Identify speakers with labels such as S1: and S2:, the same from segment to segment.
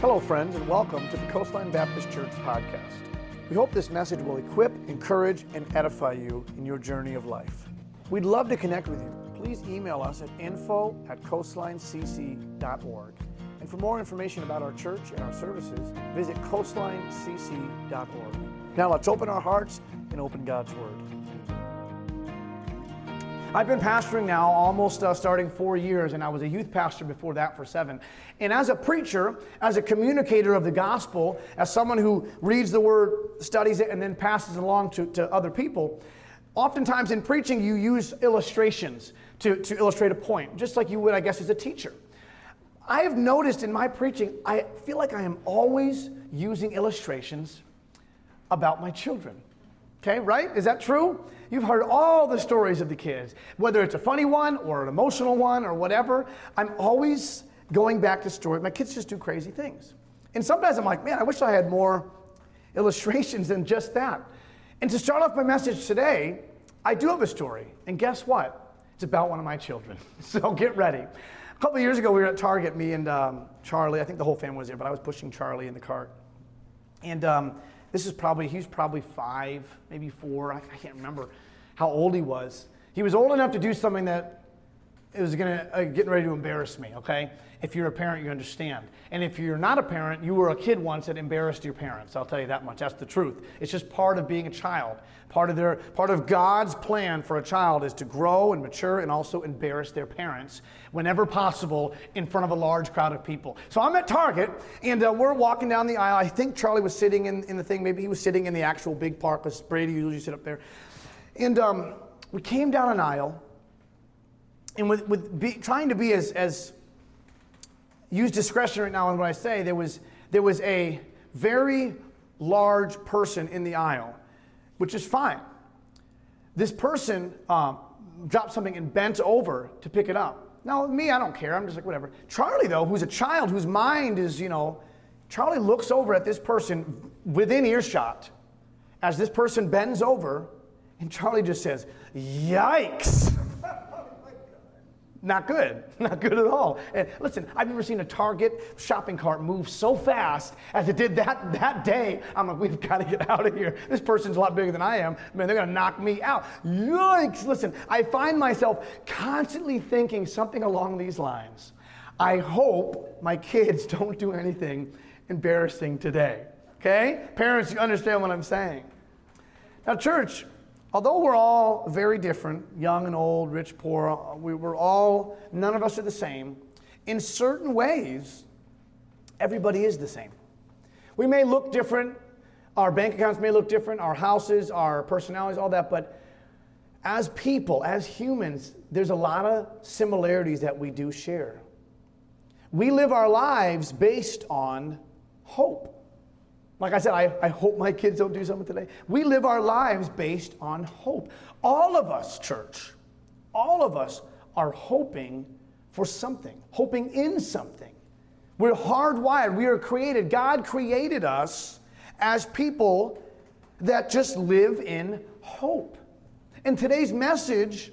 S1: Hello, friends, and welcome to the Coastline Baptist Church podcast. We hope this message will equip, encourage, and edify you in your journey of life. We'd love to connect with you. Please email us at info at coastlinecc.org. And for more information about our church and our services, visit coastlinecc.org. Now let's open our hearts and open God's Word. I've been pastoring now almost uh, starting four years, and I was a youth pastor before that for seven. And as a preacher, as a communicator of the gospel, as someone who reads the word, studies it, and then passes it along to, to other people, oftentimes in preaching you use illustrations to, to illustrate a point, just like you would, I guess, as a teacher. I have noticed in my preaching, I feel like I am always using illustrations about my children. Okay, right? Is that true? You've heard all the stories of the kids, whether it's a funny one or an emotional one or whatever. I'm always going back to story. My kids just do crazy things. And sometimes I'm like, man, I wish I had more illustrations than just that. And to start off my message today, I do have a story. And guess what? It's about one of my children. So get ready. A couple years ago, we were at Target, me and um, Charlie. I think the whole family was there, but I was pushing Charlie in the cart. And um, this is probably, he was probably five, maybe four. I, I, can't remember how old he was. He was old enough to do something that was gonna, uh, getting ready to embarrass me, okay? If you're a parent, you understand. And if you're not a parent, you were a kid once that embarrassed your parents. I'll tell you that much. That's the truth. It's just part of being a child. Part of their part of God's plan for a child is to grow and mature and also embarrass their parents whenever possible in front of a large crowd of people. So I'm at Target and uh, we're walking down the aisle. I think Charlie was sitting in, in the thing. Maybe he was sitting in the actual big park because Brady usually sit up there. And um, we came down an aisle and with, with be, trying to be as, as use discretion right now in what I say, there was, there was a very large person in the aisle, which is fine. This person um, dropped something and bent over to pick it up. Now, me, I don't care. I'm just like, whatever. Charlie, though, who's a child whose mind is, you know, Charlie looks over at this person within earshot as this person bends over, and Charlie just says, Yikes! Not good. Not good at all. And listen, I've never seen a Target shopping cart move so fast as it did that, that day. I'm like, we've got to get out of here. This person's a lot bigger than I am. Man, they're going to knock me out. Yikes. Listen, I find myself constantly thinking something along these lines. I hope my kids don't do anything embarrassing today. Okay? Parents, you understand what I'm saying. Now, church, although we're all very different, young and old, rich, poor, we, we're all, none of us are the same. In certain ways, everybody is the same. We may look different, our bank accounts may look different, our houses, our personalities, all that, but as people, as humans, there's a lot of similarities that we do share. We live our lives based on hope. Like I said, I, I hope my kids don't do something today. We live our lives based on hope. All of us, church, all of us are hoping for something, hoping in something. We're hardwired. We are created. God created us as people that just live in hope. And today's message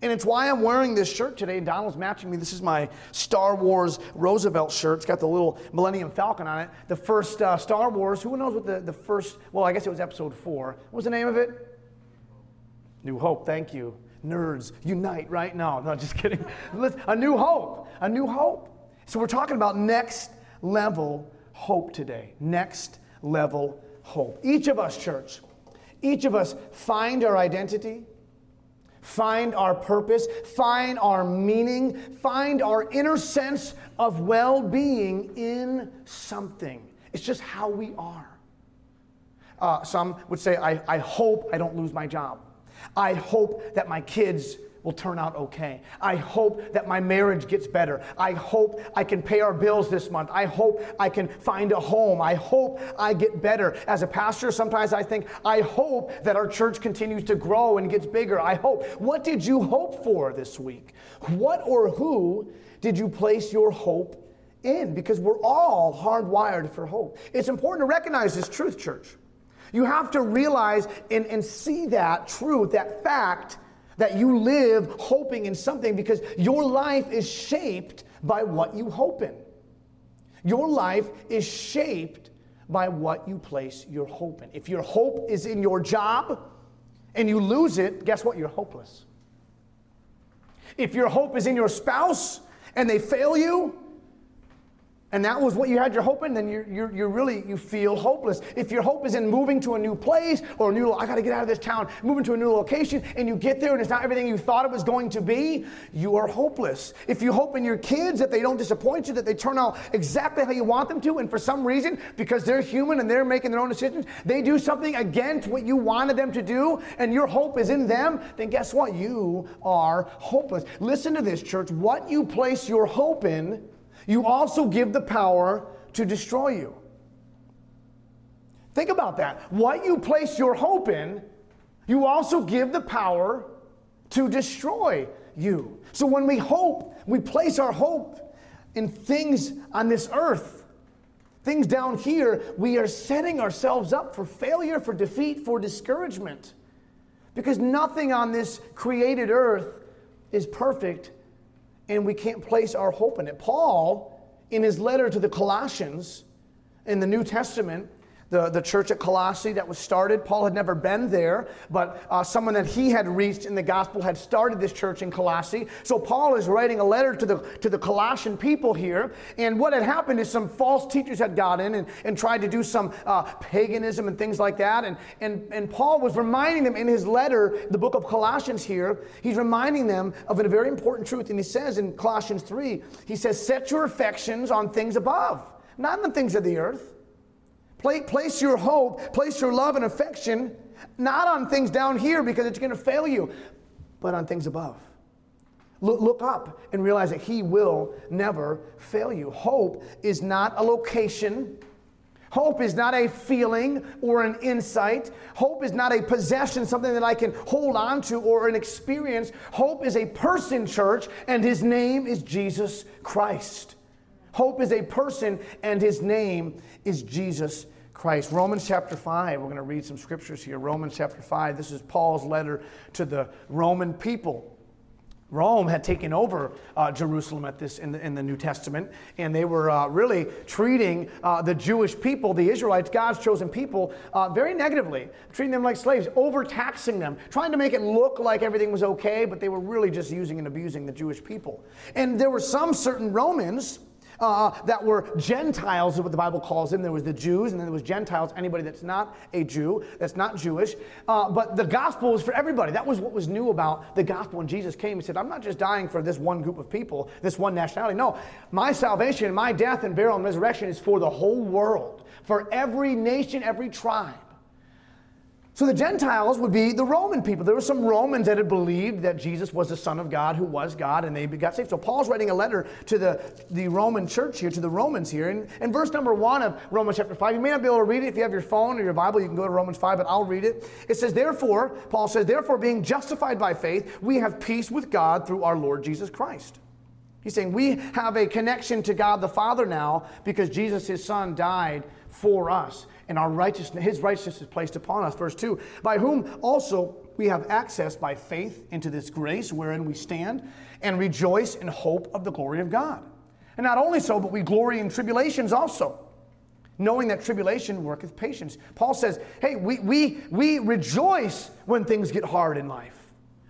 S1: and it's why I'm wearing this shirt today. Donald's matching me. This is my Star Wars Roosevelt shirt. It's got the little Millennium Falcon on it. The first uh, Star Wars. Who knows what the, the first, well, I guess it was episode four. What was the name of it? New Hope. Thank you. Nerds, unite right now. No, just kidding. a new hope. A new hope. So we're talking about next level hope today. Next level hope. Each of us, church, each of us find our identity find our purpose, find our meaning, find our inner sense of well being in something. It's just how we are. Uh, some would say, I, I hope I don't lose my job. I hope that my kids will turn out okay. I hope that my marriage gets better. I hope I can pay our bills this month. I hope I can find a home. I hope I get better. As a pastor, sometimes I think, I hope that our church continues to grow and gets bigger. I hope. What did you hope for this week? What or who did you place your hope in? Because we're all hardwired for hope. It's important to recognize this truth, church. You have to realize and, and see that truth, that fact that you live hoping in something because your life is shaped by what you hope in. Your life is shaped by what you place your hope in. If your hope is in your job and you lose it, guess what? You're hopeless. If your hope is in your spouse and they fail you, and that was what you had your hope in, then you're, you're, you're really, you feel hopeless. If your hope is in moving to a new place or a new, I got to get out of this town, moving to a new location, and you get there and it's not everything you thought it was going to be, you are hopeless. If you hope in your kids that they don't disappoint you, that they turn out exactly how you want them to, and for some reason, because they're human and they're making their own decisions, they do something against what you wanted them to do, and your hope is in them, then guess what? You are hopeless. Listen to this, church. What you place your hope in, you also give the power to destroy you. Think about that. What you place your hope in, you also give the power to destroy you. So when we hope, we place our hope in things on this earth, things down here, we are setting ourselves up for failure, for defeat, for discouragement. Because nothing on this created earth is perfect and we can't place our hope in it. Paul, in his letter to the Colossians in the New Testament, the, the church at Colossae that was started. Paul had never been there, but uh, someone that he had reached in the gospel had started this church in Colossae. So Paul is writing a letter to the, to the Colossian people here. And what had happened is some false teachers had got in and, and tried to do some uh, paganism and things like that. And, and, and Paul was reminding them in his letter, the book of Colossians here, he's reminding them of a very important truth. And he says in Colossians 3, he says, Set your affections on things above, not on the things of the earth. Place your hope, place your love and affection not on things down here because it's going to fail you, but on things above. Look, up and realize that He will never fail you. Hope is not a location. Hope is not a feeling or an insight. Hope is not a possession, something that I can hold on to or an experience. Hope is a person, church, and His name is Jesus Christ. Hope is a person, and his name is Jesus Christ. Romans chapter 5, we're going to read some scriptures here. Romans chapter 5, this is Paul's letter to the Roman people. Rome had taken over uh, Jerusalem at this in the, in the New Testament, and they were uh, really treating uh, the Jewish people, the Israelites, God's chosen people, uh, very negatively, treating them like slaves, overtaxing them, trying to make it look like everything was okay, but they were really just using and abusing the Jewish people. And there were some certain Romans uh, that were Gentiles, is what the Bible calls them. There was the Jews, and then there was Gentiles, anybody that's not a Jew, that's not Jewish. Uh, but the gospel was for everybody. That was what was new about the gospel when Jesus came. He said, I'm not just dying for this one group of people, this one nationality. No, my salvation, my death and burial and resurrection is for the whole world, for every nation, every tribe. So the Gentiles would be the Roman people. There were some Romans that had believed that Jesus was the Son of God who was God and they got saved. So Paul's writing a letter to the, the Roman church here, to the Romans here. And, and verse number one of Romans chapter 5, you may not be able to read it if you have your phone or your Bible, you can go to Romans 5, but I'll read it. It says, Therefore, Paul says, Therefore, being justified by faith, we have peace with God through our Lord Jesus Christ. He's saying we have a connection to God the Father now because Jesus, his Son, died for us and our righteousness, his righteousness is placed upon us. Verse 2 By whom also we have access by faith into this grace wherein we stand and rejoice in hope of the glory of God. And not only so, but we glory in tribulations also, knowing that tribulation worketh patience. Paul says, Hey, we, we, we rejoice when things get hard in life.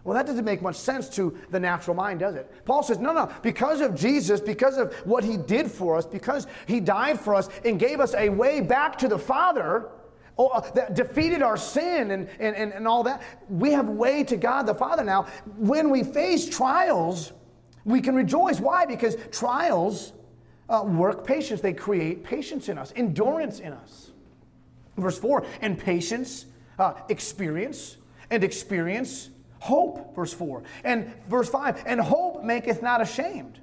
S1: Well, that doesn't make much sense to the natural mind, does it? Paul says, no, no, because of Jesus, because of what he did for us, because he died for us and gave us a way back to the Father, oh, uh, that defeated our sin and, and, and, and all that, we have way to God the Father now. When we face trials, we can rejoice. Why? Because trials uh, work patience, they create patience in us, endurance in us. Verse 4 and patience, uh, experience, and experience Hope, verse 4. And verse 5, and hope maketh not ashamed.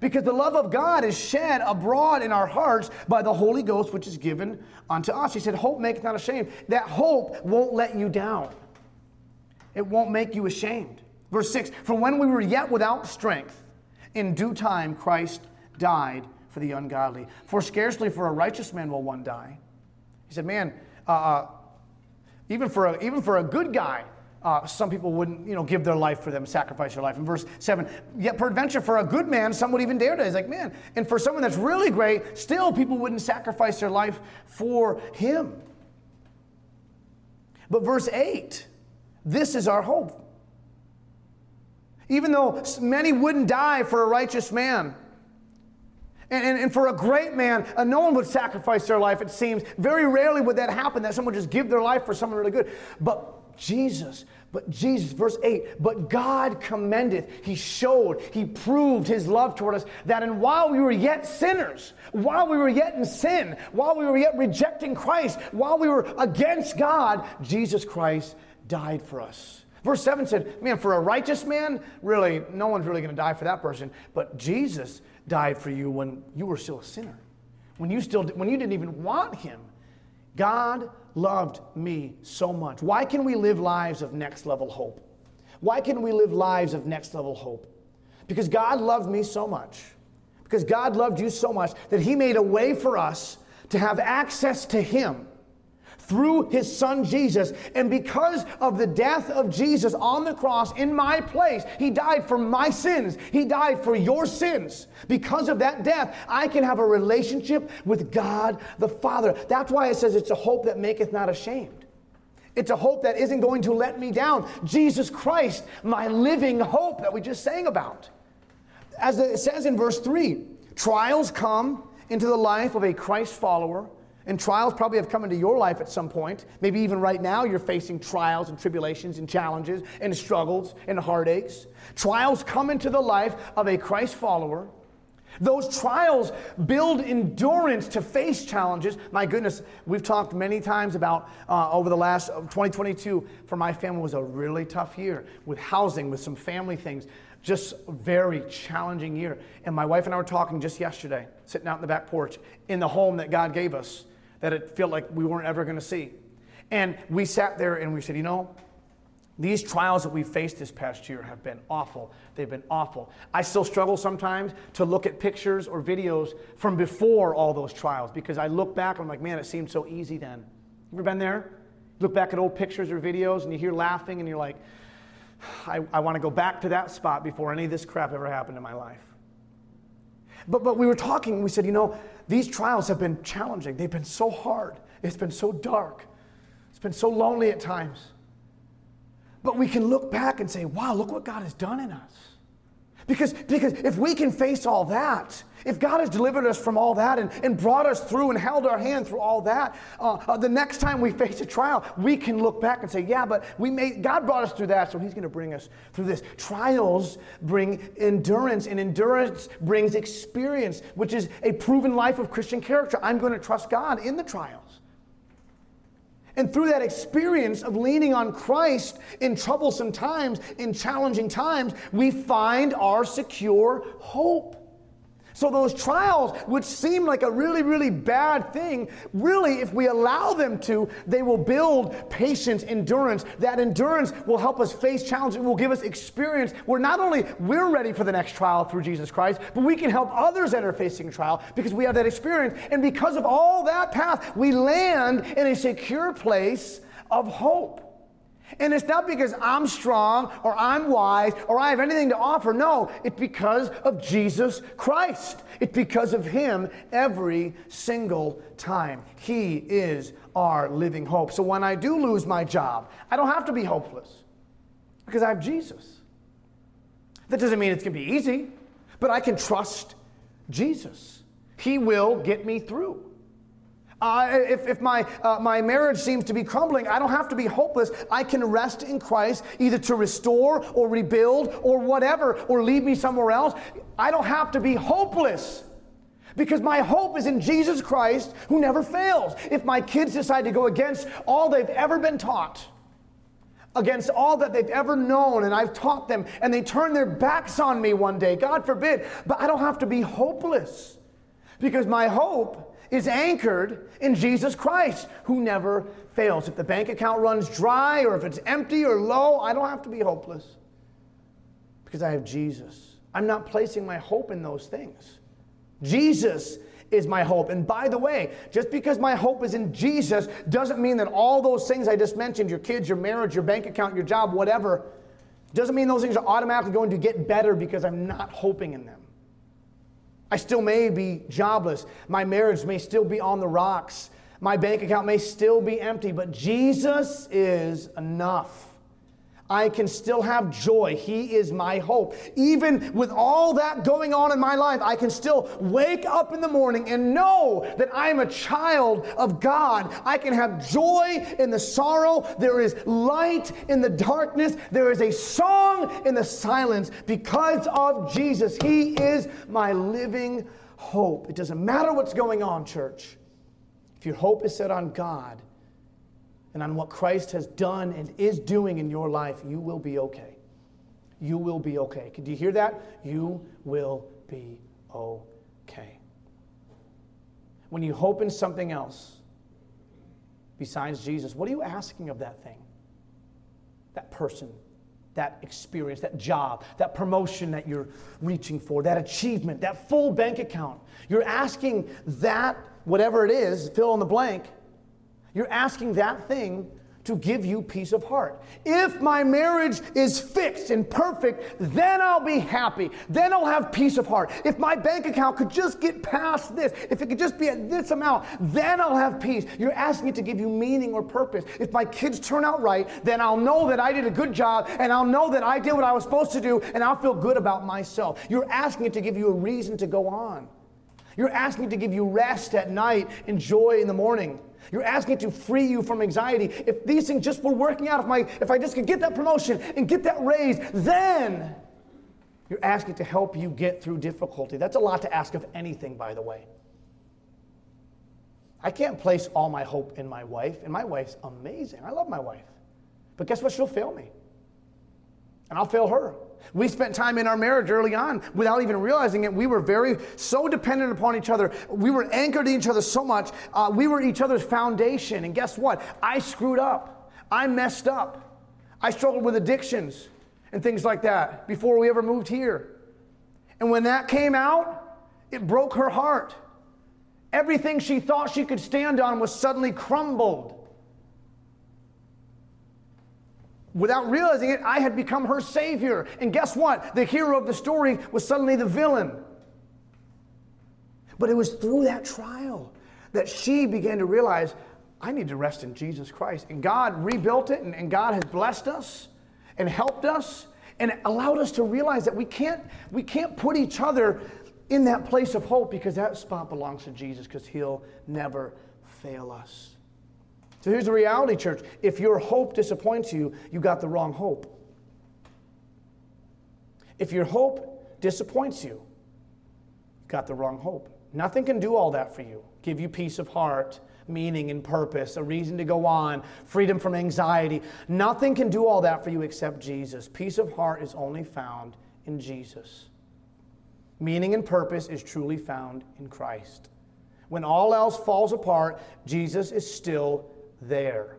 S1: Because the love of God is shed abroad in our hearts by the Holy Ghost, which is given unto us. He said, Hope maketh not ashamed. That hope won't let you down, it won't make you ashamed. Verse 6 For when we were yet without strength, in due time Christ died for the ungodly. For scarcely for a righteous man will one die. He said, Man, uh, uh even, for a, even for a good guy, uh, some people wouldn't, you know, give their life for them, sacrifice their life. In verse 7, yet peradventure for a good man, some would even dare to. He's like, man, and for someone that's really great, still people wouldn't sacrifice their life for him. But verse 8, this is our hope. Even though many wouldn't die for a righteous man, and, and, and, for a great man, uh, no one would sacrifice their life, it seems. Very rarely would that happen, that someone just give their life for someone really good. But Jesus, but Jesus, verse 8, but God commendeth, He showed, He proved His love toward us, that and while we were yet sinners, while we were yet in sin, while we were yet rejecting Christ, while we were against God, Jesus Christ died for us. Verse 7 said, Man, for a righteous man, really, no one's really going to die for that person. But Jesus died for you when you were still a sinner, when you, still, when you didn't even want him. God loved me so much. Why can we live lives of next level hope? Why can we live lives of next level hope? Because God loved me so much. Because God loved you so much that He made a way for us to have access to Him through his son Jesus. And because of the death of Jesus on the cross in my place, he died for my sins. He died for your sins. Because of that death, I can have a relationship with God the Father. That's why it says it's a hope that maketh not ashamed. It's a hope that isn't going to let me down. Jesus Christ, my living hope that we just sang about. As it says in verse 3, trials come into the life of a Christ follower and trials probably have come into your life at some point. Maybe even right now you're facing trials and tribulations and challenges and struggles and heartaches. Trials come into the life of a Christ follower. Those trials build endurance to face challenges. My goodness, we've talked many times about uh, over the last uh, 2022 for my family was a really tough year with housing, with some family things. Just a very challenging year. And my wife and I were talking just yesterday, sitting out in the back porch in the home that God gave us that it felt like we weren't ever going to see. And we sat there and we said, you know, these trials that we faced this past year have been awful. They've been awful. I still struggle sometimes to look at pictures or videos from before all those trials because I look back and I'm like, man, it seemed so easy then. You ever been there? look back at old pictures or videos and you hear laughing and you're like, I, I want to go back to that spot before any of this crap ever happened in my life. But, but we were talking, we said, you know, these trials have been challenging. They've been so hard. It's been so dark. It's been so lonely at times. But we can look back and say, wow, look what God has done in us. Because, because if we can face all that, if God has delivered us from all that and, and brought us through and held our hand through all that, uh, uh, the next time we face a trial, we can look back and say, yeah, but we made, God brought us through that, so He's going to bring us through this. Trials bring endurance, and endurance brings experience, which is a proven life of Christian character. I'm going to trust God in the trials. And through that experience of leaning on Christ in troublesome times, in challenging times, we find our secure hope. So, those trials, which seem like a really, really bad thing, really, if we allow them to, they will build patience, endurance. That endurance will help us face challenges, it will give us experience where not only we're ready for the next trial through Jesus Christ, but we can help others that are facing trial because we have that experience. And because of all that path, we land in a secure place of hope. And it's not because I'm strong or I'm wise or I have anything to offer. No, it's because of Jesus Christ. It's because of Him every single time. He is our living hope. So when I do lose my job, I don't have to be hopeless because I have Jesus. That doesn't mean it's going to be easy, but I can trust Jesus. He will get me through. Uh, if if my, uh, my marriage seems to be crumbling, I don't have to be hopeless. I can rest in Christ either to restore or rebuild or whatever, or lead me somewhere else. I don't have to be hopeless because my hope is in Jesus Christ who never fails. If my kids decide to go against all they've ever been taught, against all that they've ever known, and I've taught them, and they turn their backs on me one day, God forbid, but I don't have to be hopeless because my hope is anchored in Jesus Christ, who never fails. If the bank account runs dry or if it's empty or low, I don't have to be hopeless because I have Jesus. I'm not placing my hope in those things. Jesus is my hope. And by the way, just because my hope is in Jesus doesn't mean that all those things I just mentioned your kids, your marriage, your bank account, your job, whatever doesn't mean those things are automatically going to get better because I'm not hoping in them. I still may be jobless. My marriage may still be on the rocks. My bank account may still be empty, but Jesus is enough. I can still have joy. He is my hope. Even with all that going on in my life, I can still wake up in the morning and know that I am a child of God. I can have joy in the sorrow. There is light in the darkness. There is a song in the silence because of Jesus. He is my living hope. It doesn't matter what's going on, church. If your hope is set on God, and on what Christ has done and is doing in your life, you will be okay. You will be okay. Can you hear that? You will be okay. When you hope in something else besides Jesus, what are you asking of that thing? That person, that experience, that job, that promotion that you're reaching for, that achievement, that full bank account. You're asking that, whatever it is, fill in the blank, you're asking that thing to give you peace of heart. If my marriage is fixed and perfect, then I'll be happy. Then I'll have peace of heart. If my bank account could just get past this, if it could just be at this amount, then I'll have peace. You're asking it to give you meaning or purpose. If my kids turn out right, then I'll know that I did a good job and I'll know that I did what I was supposed to do and I'll feel good about myself. You're asking it to give you a reason to go on. You're asking it to give you rest at night and joy in the morning. You're asking to free you from anxiety. If these things just were working out, if, my, if I just could get that promotion and get that raise, then you're asking to help you get through difficulty. That's a lot to ask of anything, by the way. I can't place all my hope in my wife, and my wife's amazing. I love my wife. But guess what? She'll fail me. And I'll fail her. We spent time in our marriage early on without even realizing it. We were very so dependent upon each other. We were anchored to each other so much. Uh, we were each other's foundation. And guess what? I screwed up. I messed up. I struggled with addictions and things like that before we ever moved here. And when that came out, it broke her heart. Everything she thought she could stand on was suddenly crumbled. Without realizing it, I had become her savior. And guess what? The hero of the story was suddenly the villain. But it was through that trial that she began to realize I need to rest in Jesus Christ. And God rebuilt it, and, and God has blessed us and helped us and allowed us to realize that we can't, we can't put each other in that place of hope because that spot belongs to Jesus because he'll never fail us. So here's the reality, church. If your hope disappoints you, you got the wrong hope. If your hope disappoints you, you got the wrong hope. Nothing can do all that for you. Give you peace of heart, meaning and purpose, a reason to go on, freedom from anxiety. Nothing can do all that for you except Jesus. Peace of heart is only found in Jesus. Meaning and purpose is truly found in Christ. When all else falls apart, Jesus is still there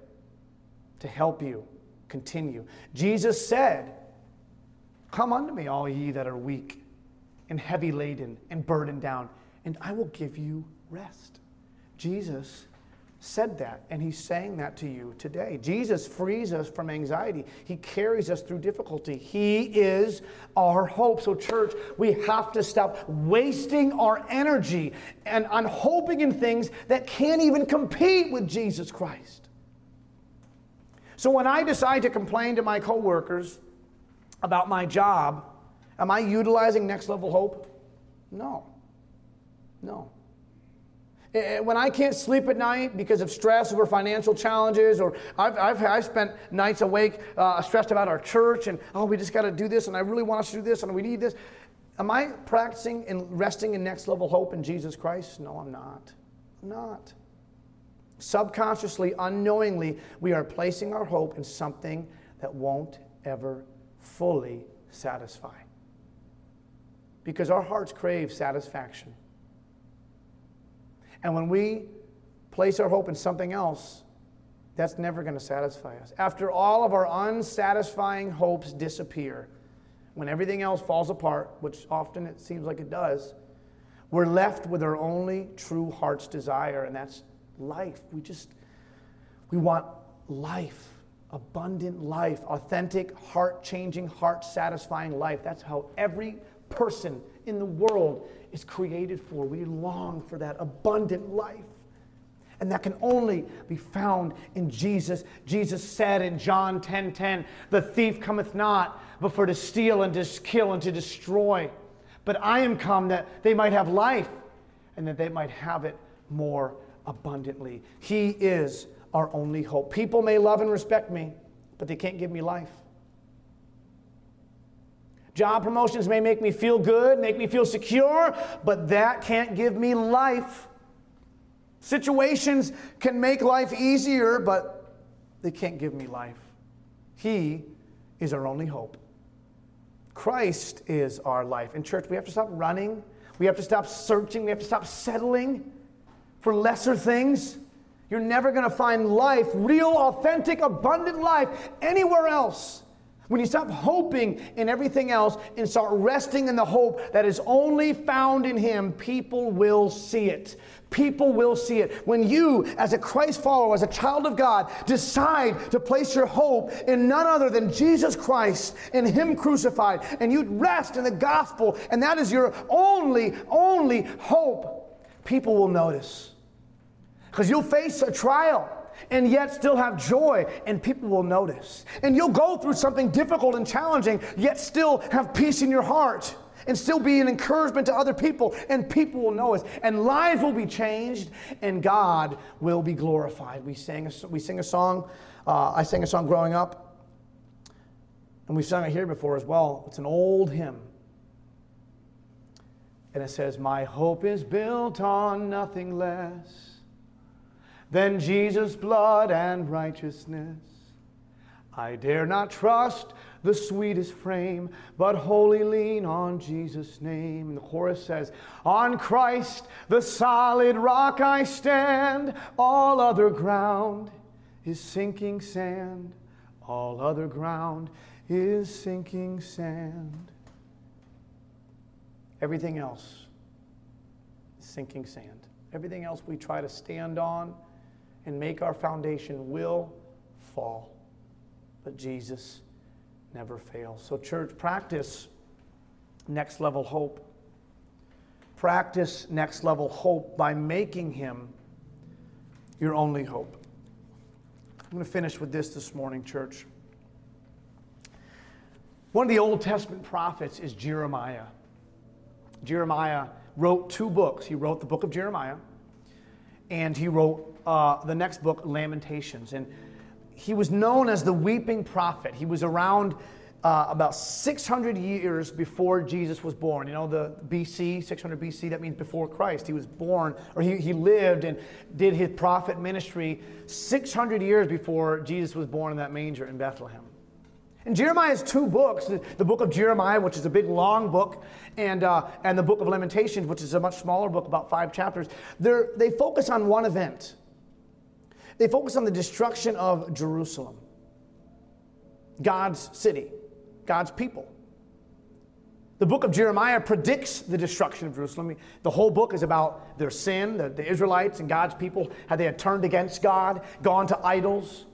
S1: to help you continue. Jesus said, Come unto me, all ye that are weak and heavy laden and burdened down, and I will give you rest. Jesus said that, and he's saying that to you today. Jesus frees us from anxiety, he carries us through difficulty. He is our hope. So, church, we have to stop wasting our energy and on hoping in things that can't even compete with Jesus Christ. So, when I decide to complain to my coworkers about my job, am I utilizing next level hope? No. No. Eh, eh, when I can't sleep at night because of stress over financial challenges, or I've, I've, I've spent nights awake uh, stressed about our church, and oh, we just got to do this, and I really want us to do this, and we need this. Am I practicing and resting in next level hope in Jesus Christ? No, I'm not. I'm not. Subconsciously, unknowingly, we are placing our hope in something that won't ever fully satisfy. Because our hearts crave satisfaction. And when we place our hope in something else, that's never going to satisfy us. After all of our unsatisfying hopes disappear, when everything else falls apart, which often it seems like it does, We're left with our only true heart's desire, and that's life. We just, we want life, abundant life, authentic, heart changing, heart satisfying life. That's how every person in the world is created for. We long for that abundant life. And that can only be found in Jesus. Jesus said in John 10 10, The thief cometh not but for to steal and to kill and to destroy. But I am come that they might have life and that they might have it more abundantly. He is our only hope. People may love and respect me, but they can't give me life. Job promotions may make me feel good, make me feel secure, but that can't give me life. Situations can make life easier, but they can't give me life. He is our only hope. Christ is our life. In church, we have to stop running. We have to stop searching. We have to stop settling for lesser things. You're never going to find life, real, authentic, abundant life, anywhere else. When you stop hoping in everything else and start resting in the hope that is only found in Him, people will see it. People will see it. When you, as a Christ follower, as a child of God, decide to place your hope in none other than Jesus Christ and Him crucified, and you rest in the gospel, and that is your only, only hope, people will notice. Because you'll face a trial and yet still have joy, and people will notice. And you'll go through something difficult and challenging, yet still have peace in your heart and still be an encouragement to other people, and people will know us, and lives will be changed, and God will be glorified. We sang a, we sing a song. Uh, I sang a song growing up, and we've sung it here before as well. It's an old hymn. And it says, My hope is built on nothing less than Jesus' blood and righteousness. I dare not trust the sweetest frame, but wholly lean on Jesus' name. And the chorus says, On Christ, the solid rock I stand, all other ground is sinking sand. All other ground is sinking sand. Everything else is sinking sand. Everything else we try to stand on and make our foundation will fall. But Jesus never fails. So, church, practice next level hope. Practice next level hope by making him your only hope. I'm going to finish with this this morning, church. One of the Old Testament prophets is Jeremiah. Jeremiah wrote two books. He wrote the book of Jeremiah, and he wrote uh, the next book, Lamentations. And he was known as the weeping prophet. He was around uh, about 600 years before Jesus was born. You know, the BC, 600 BC, that means before Christ. He was born, or he, he lived and did his prophet ministry 600 years before Jesus was born in that manger in Bethlehem. And Jeremiah's two books the book of Jeremiah, which is a big long book, and, uh, and the book of Lamentations, which is a much smaller book, about five chapters. They focus on one event. They focus on the destruction of Jerusalem, God's city, God's people. The book of Jeremiah predicts the destruction of Jerusalem. The whole book is about their sin, the, the Israelites and God's people, how they had turned against God, gone to idols.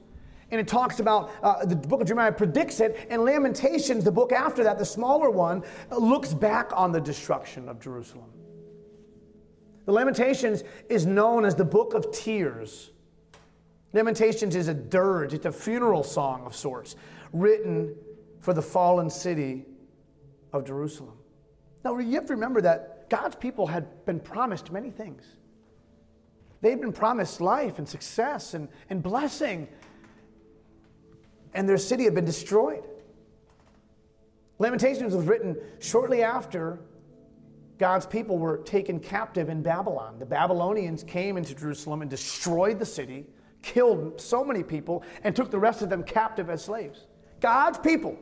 S1: And it talks about, uh, the book of Jeremiah predicts it, and Lamentations, the book after that, the smaller one, looks back on the destruction of Jerusalem. The Lamentations is known as the book of tears. Lamentations is a dirge, it's a funeral song of sorts, written for the fallen city of Jerusalem. Now, you have to remember that God's people had been promised many things. They'd been promised life and success and, and blessing and their city had been destroyed. Lamentations was written shortly after God's people were taken captive in Babylon. The Babylonians came into Jerusalem and destroyed the city, killed so many people, and took the rest of them captive as slaves. God's people,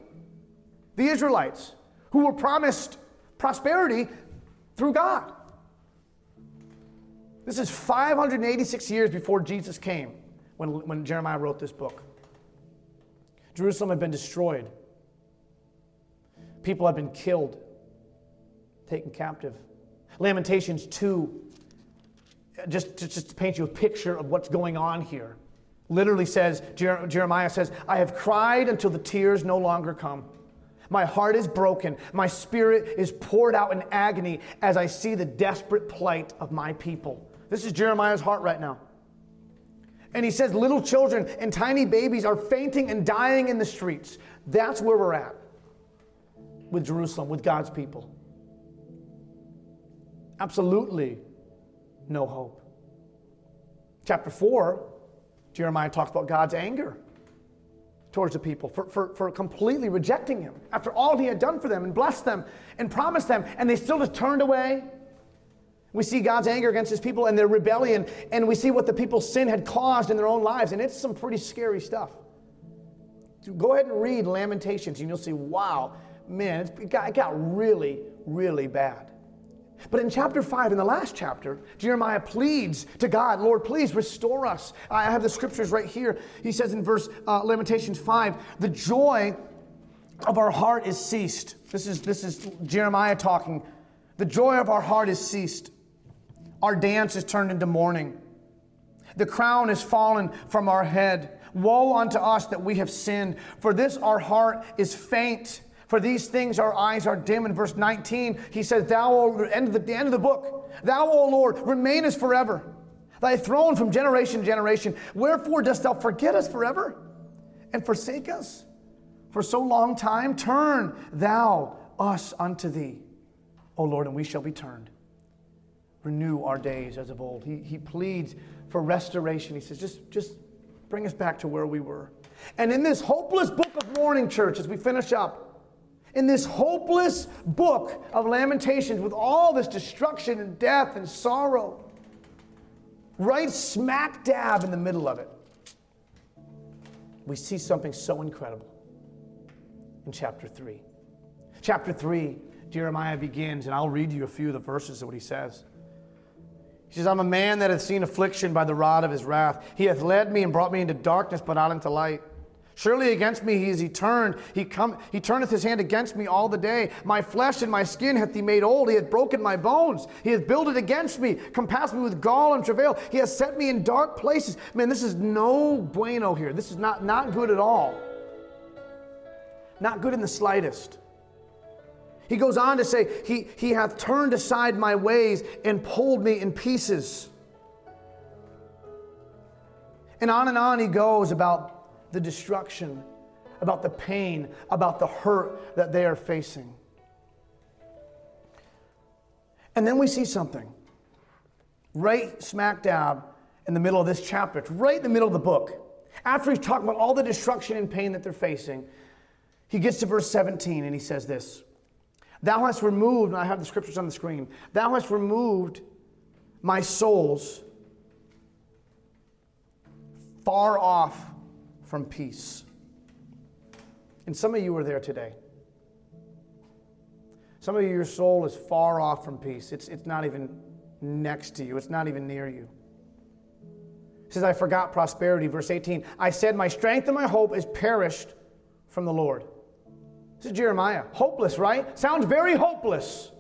S1: the Israelites, who were promised prosperity through God. This is 586 years before Jesus came when, when Jeremiah wrote this book. Jerusalem had been destroyed. People had been killed, taken captive. Lamentations 2, just, just, just to paint you a picture of what's going on here, literally says, Jeremiah says, I have cried until the tears no longer come. My heart is broken. My spirit is poured out in agony as I see the desperate plight of my people. This is Jeremiah's heart right now. And he says, Little children and tiny babies are fainting and dying in the streets. That's where we're at with Jerusalem, with God's people. Absolutely no hope. Chapter 4, Jeremiah talks about God's anger towards the people for, for, for completely rejecting him after all he had done for them and blessed them and promised them, and they still just turned away. We see God's anger against his people and their rebellion, and we see what the people's sin had caused in their own lives, and it's some pretty scary stuff. Go ahead and read Lamentations, and you'll see, wow, man, it got, it got really, really bad. But in chapter 5, in the last chapter, Jeremiah pleads to God, Lord, please restore us. I have the scriptures right here. He says in verse uh, Lamentations 5, the joy of our heart is ceased. This is, this is Jeremiah talking. The joy of our heart is ceased. Our dance is turned into mourning. The crown is fallen from our head. Woe unto us that we have sinned, for this our heart is faint. For these things our eyes are dim. In verse 19, he says, Thou, O, end of the end of the book, Thou, O Lord, remainest forever. Thy throne from generation to generation. Wherefore dost thou forget us forever and forsake us? For so long time, turn thou us unto thee, O Lord, and we shall be turned. Renew our days as of old. He, he pleads for restoration. He says, just, just bring us back to where we were. And in this hopeless book of mourning, church, as we finish up, in this hopeless book of Lamentations with all this destruction and death and sorrow, right smack dab in the middle of it, we see something so incredible in chapter 3. Chapter 3, Jeremiah begins, and I'll read you a few of the verses of what he says. He says, I'm a man that hath seen affliction by the rod of his wrath. He hath led me and brought me into darkness, but not into light. Surely against me he is he turned. He, come, he turneth his hand against me all the day. My flesh and my skin hath he made old. He hath broken my bones. He hath builded against me, compassed me with gall and travail. He has set me in dark places. Man, this is no bueno here. This is not, not good at all. Not good in the slightest. He goes on to say, he, he hath turned aside my ways and pulled me in pieces. And on and on he goes about the destruction, about the pain, about the hurt that they are facing. And then we see something right smack dab in the middle of this chapter. It's right in the middle of the book. After he's talking about all the destruction and pain that they're facing, he gets to verse 17 and he says this Thou hast removed, and I have the scriptures on the screen, thou hast removed my souls far off from peace. And some of you are there today. Some of you, your soul is far off from peace. It's, it's not even next to you, it's not even near you. He says, I forgot prosperity. Verse 18 I said, My strength and my hope is perished from the Lord. This is Jeremiah. Hopeless, right? Sounds very hopeless.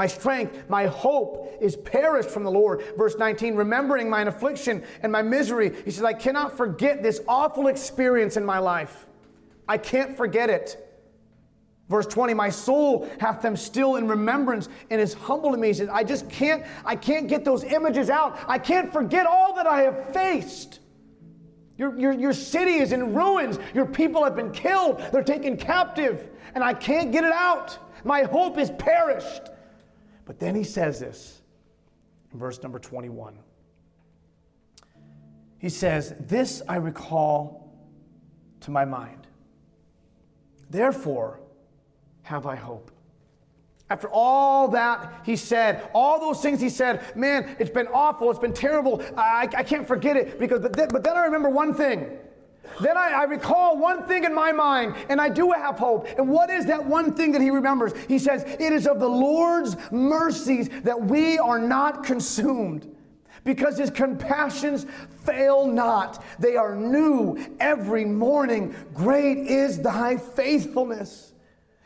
S1: My strength, my hope is perished from the Lord. Verse 19, remembering mine affliction and my misery. He says, I cannot forget this awful experience in my life. I can't forget it. Verse 20, my soul hath them still in remembrance and is humble to me. He says, I just can't, I can't get those images out. I can't forget all that I have faced. Your, your, your city is in ruins. Your people have been killed. They're taken captive. And I can't get it out. My hope is perished. But then he says this in verse number 21. He says, This I recall to my mind. Therefore have I hope. After all that he said, all those things he said, man, it's been awful, it's been terrible, I, I can't forget it. Because, but then, but then I remember one thing then I, I, recall one thing in my mind, and I do have hope. And what is that one thing that he remembers? He says, It is of the Lord's mercies that we are not consumed, because his compassions fail not. They are new every morning. Great is thy faithfulness.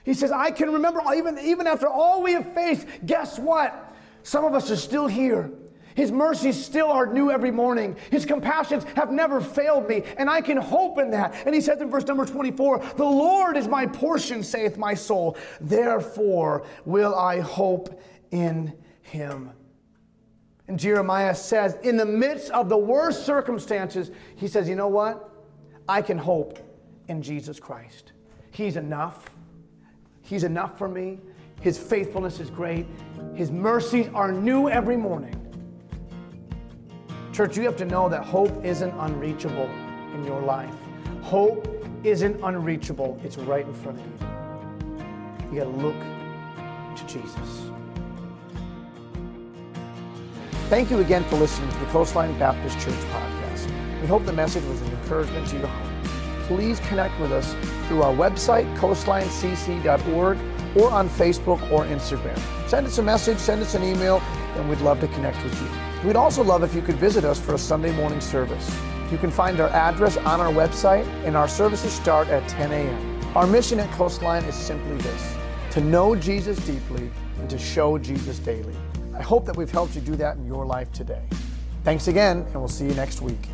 S1: He says, I can remember, even, even after all we have faced, guess what? Some of us are still here. His mercies still are new every morning. His compassions have never failed me, and I can hope in that. And he says in verse number 24, The Lord is my portion, saith my soul. Therefore will I hope in him. And Jeremiah says, in the midst of the worst circumstances, he says, You know what? I can hope in Jesus Christ. He's enough. He's enough for me. His faithfulness is great. His mercies are new every morning. Church, you have to know that hope isn't unreachable in your life. Hope isn't unreachable, it's right in front of you. You got to look to Jesus. Thank you again for listening to the Coastline Baptist Church podcast. We hope the message was an encouragement to your heart. Please connect with us through our website, coastlinecc.org, or on Facebook or Instagram. Send us a message, send us an email, and we'd love to connect with you. We'd also love if you could visit us for a Sunday morning service. You can find our address on our website, and our services start at 10 a.m. Our mission at Coastline is simply this to know Jesus deeply and to show Jesus daily. I hope that we've helped you do that in your life today. Thanks again, and we'll see you next week.